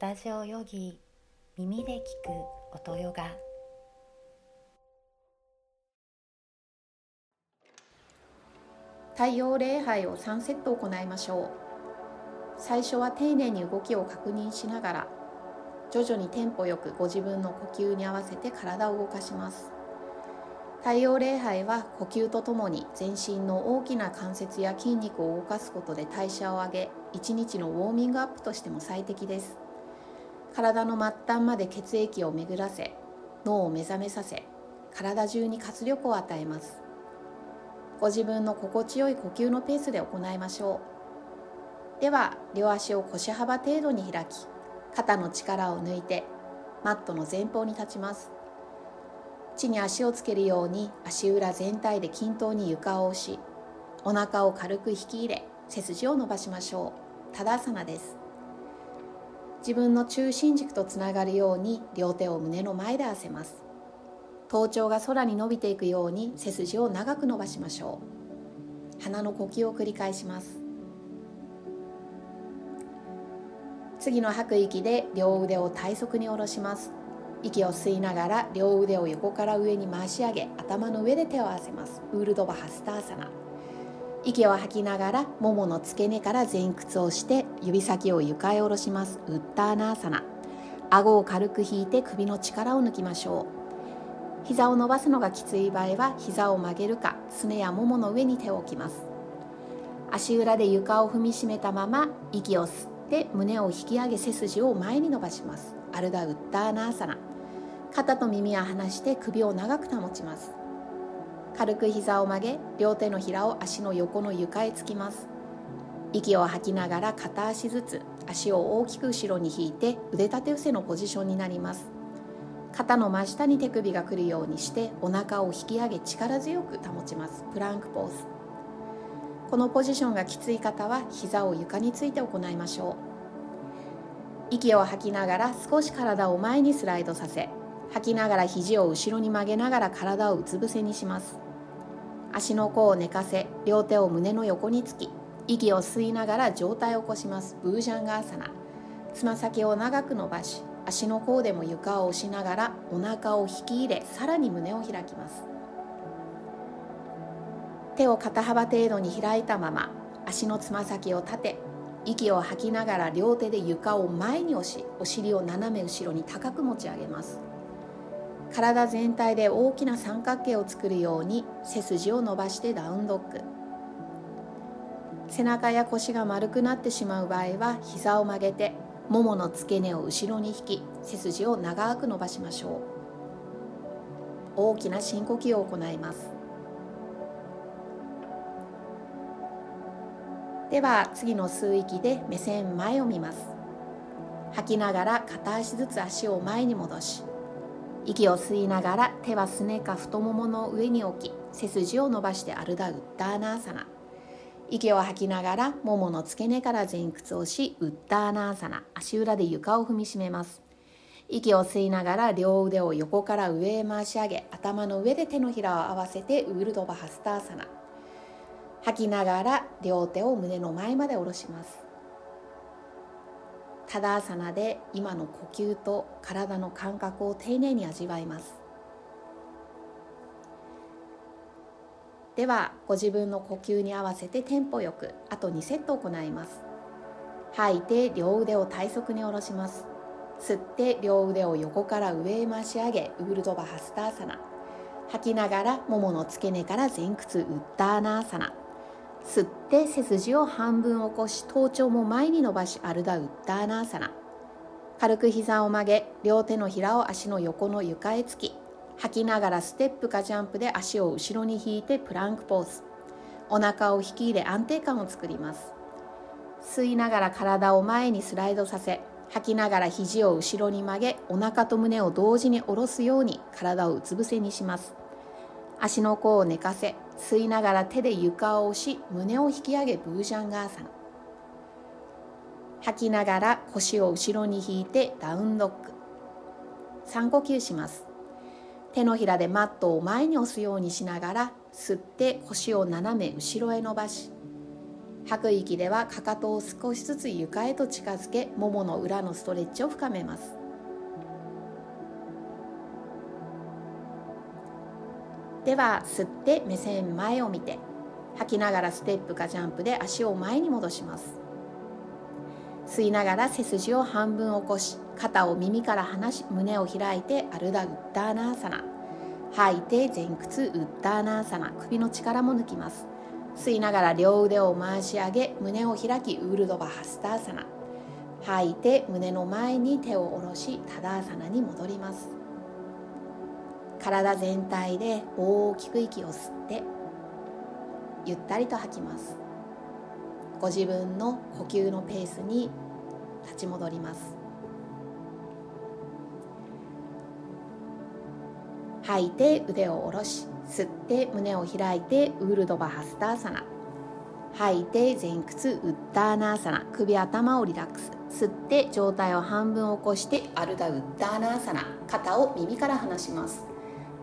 タジオヨギ耳で聞く音ヨガ。太陽礼拝を3セット行いましょう。最初は丁寧に動きを確認しながら徐々にテンポよくご自分の呼吸に合わせて体を動かします。太陽礼拝は呼吸とともに全身の大きな関節や筋肉を動かすことで代謝を上げ一日のウォーミングアップとしても最適です。体の末端まで血液を巡らせ脳を目覚めさせ体中に活力を与えます。ご自分の心地よい呼吸のペースで行いましょう。では両足を腰幅程度に開き肩の力を抜いてマットの前方に立ちます。地に足をつけるように足裏全体で均等に床を押しお腹を軽く引き入れ背筋を伸ばしましょう。タダーサナです。自分の中心軸とつながるように両手を胸の前で合わせます。頭頂が空に伸びていくように背筋を長く伸ばしましょう。鼻の呼吸を繰り返します。次の吐く息で両腕を体側に下ろします。息を吸いながら両腕を横から上に回し上げ頭の上で手を合わせます。ウールドバハスターサナ。息を吐きながらももの付け根から前屈をして指先を床へ下ろします。ウッターナーサナ。顎を軽く引いて首の力を抜きましょう。膝を伸ばすのがきつい場合は膝を曲げるかすねやももの上に手を置きます。足裏で床を踏みしめたまま息を吸って胸を引き上げ背筋を前に伸ばします。アルダウッターナーサナ。肩と耳は離して首を長く保ちます。軽く膝を曲げ両手のひらを足の横の床へつきます。息を吐きながら片足ずつ足を大きく後ろに引いて腕立て伏せのポジションになります。肩の真下に手首が来るようにしてお腹を引き上げ力強く保ちます。プランクポーズ。このポジションがきつい方は膝を床について行いましょう。息を吐きながら少し体を前にスライドさせ吐きながら肘を後ろに曲げながら体をうつ伏せにします。足の甲を寝かせ両手を胸の横につき息を吸いながら上体を起こします。ブージャンガーサナ。つま先を長く伸ばし足の甲でも床を押しながらお腹を引き入れさらに胸を開きます。手を肩幅程度に開いたまま足のつま先を立て息を吐きながら両手で床を前に押しお尻を斜め後ろに高く持ち上げます。体全体で大きな三角形を作るように背筋を伸ばしてダウンドッグ背中や腰が丸くなってしまう場合は膝を曲げてももの付け根を後ろに引き背筋を長く伸ばしましょう。大きな深呼吸を行います。では次の吸う息で目線前を見ます。吐きながら片足ずつ足を前に戻し息を吸いながら手はすねか太ももの上に置き背筋を伸ばしてアルダウッダーナーサナ。息を吐きながらももの付け根から前屈をしウッダーナーサナ。足裏で床を踏みしめます。息を吸いながら両腕を横から上へ回し上げ頭の上で手のひらを合わせてウルドバハスターサナ。吐きながら両手を胸の前まで下ろします。タダーサナで今の呼吸と体の感覚を丁寧に味わいます。ではご自分の呼吸に合わせてテンポよくあと2セット行います。吐いて両腕を体側に下ろします。吸って両腕を横から上へ回し上げウールドバハスターサナ。吐きながらももの付け根から前屈ウッダーナーサナ。吸って背筋を半分起こし頭頂も前に伸ばしアルダウッダーナーサナ。軽く膝を曲げ両手のひらを足の横の床へつき吐きながらステップかジャンプで足を後ろに引いてプランクポーズ。お腹を引き入れ安定感を作ります。吸いながら体を前にスライドさせ吐きながら肘を後ろに曲げお腹と胸を同時に下ろすように体をうつ伏せにします。足の甲を寝かせ吸いながら手で床を押し胸を引き上げブージャンガーサナ吐きながら腰を後ろに引いてダウンドッグ3呼吸します。手のひらでマットを前に押すようにしながら吸って腰を斜め後ろへ伸ばし。吐く息ではかかとを少しずつ床へと近づけももの裏のストレッチを深めます。では吸って目線前を見て吐きながらステップかジャンプで足を前に戻します。吸いながら背筋を半分起こし肩を耳から離し胸を開いてアルダウッダーナーサナ。吐いて前屈ウッダーナーサナ。首の力も抜きます。吸いながら両腕を回し上げ胸を開きウールドバハスターサナ。吐いて胸の前に手を下ろしタダーサナに戻ります。体全体で大きく息を吸ってゆったりと吐きます。ご自分の呼吸のペースに立ち戻ります。吐いて腕を下ろし吸って胸を開いてウールドバハスターサナ。吐いて前屈ウッダーナーサナ。首頭をリラックス。吸って上体を半分起こしてアルダウッダーナーサナ。肩を耳から離します。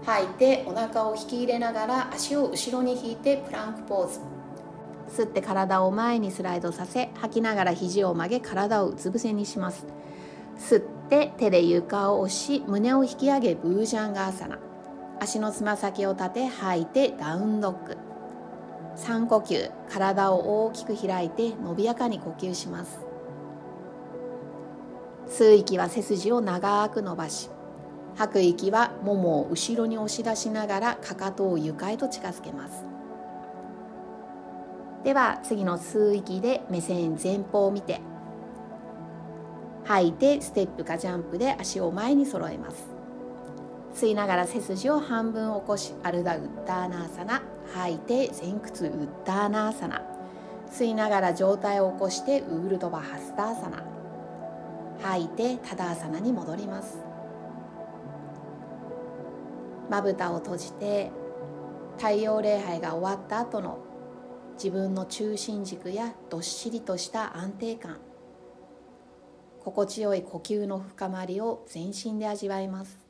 吐いてお腹を引き入れながら足を後ろに引いてプランクポーズ。吸って体を前にスライドさせ吐きながら肘を曲げ体をうつ伏せにします。吸って手で床を押し胸を引き上げブージャンガーサナ。足のつま先を立て吐いてダウンドッグ3呼吸体を大きく開いて伸びやかに呼吸します。吸う息は背筋を長く伸ばし吐く息はももを後ろに押し出しながらかかとを床へと近づけます。では次の吸う息で目線前方を見て吐いてステップかジャンプで足を前に揃えます。吸いながら背筋を半分起こしアルダウッダーナーサナ吐いて前屈ウッダーナーサナ。吸いながら上体を起こしてウールドバハスターサナ。吐いてタダーサナに戻ります。まぶたを閉じて太陽礼拝が終わった後の自分の中心軸やどっしりとした安定感。心地よい呼吸の深まりを全身で味わいます。